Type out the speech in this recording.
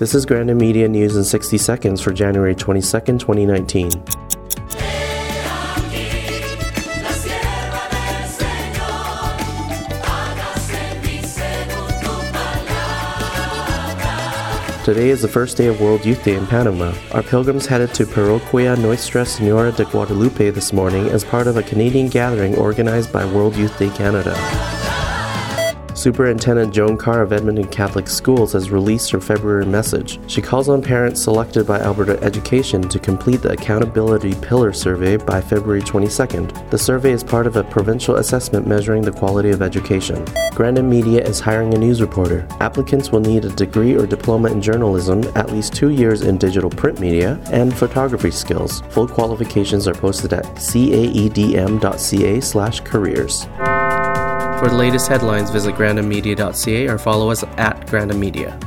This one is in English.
This is Grandin Media News in 60 seconds for January 22nd, 2019. Today is the first day of World Youth Day in Panama. Our pilgrims headed to Parroquia Nuestra Senora de Guadalupe this morning as part of a Canadian gathering organized by World Youth Day Canada. Superintendent Joan Carr of Edmonton Catholic Schools has released her February message. She calls on parents selected by Alberta Education to complete the Accountability Pillar Survey by February 22nd. The survey is part of a provincial assessment measuring the quality of education. Grandin Media is hiring a news reporter. Applicants will need a degree or diploma in journalism, at least two years in digital print media, and photography skills. Full qualifications are posted at caedm.ca/careers. For the latest headlines, visit grandinmedia.ca or follow us at Grandin Media.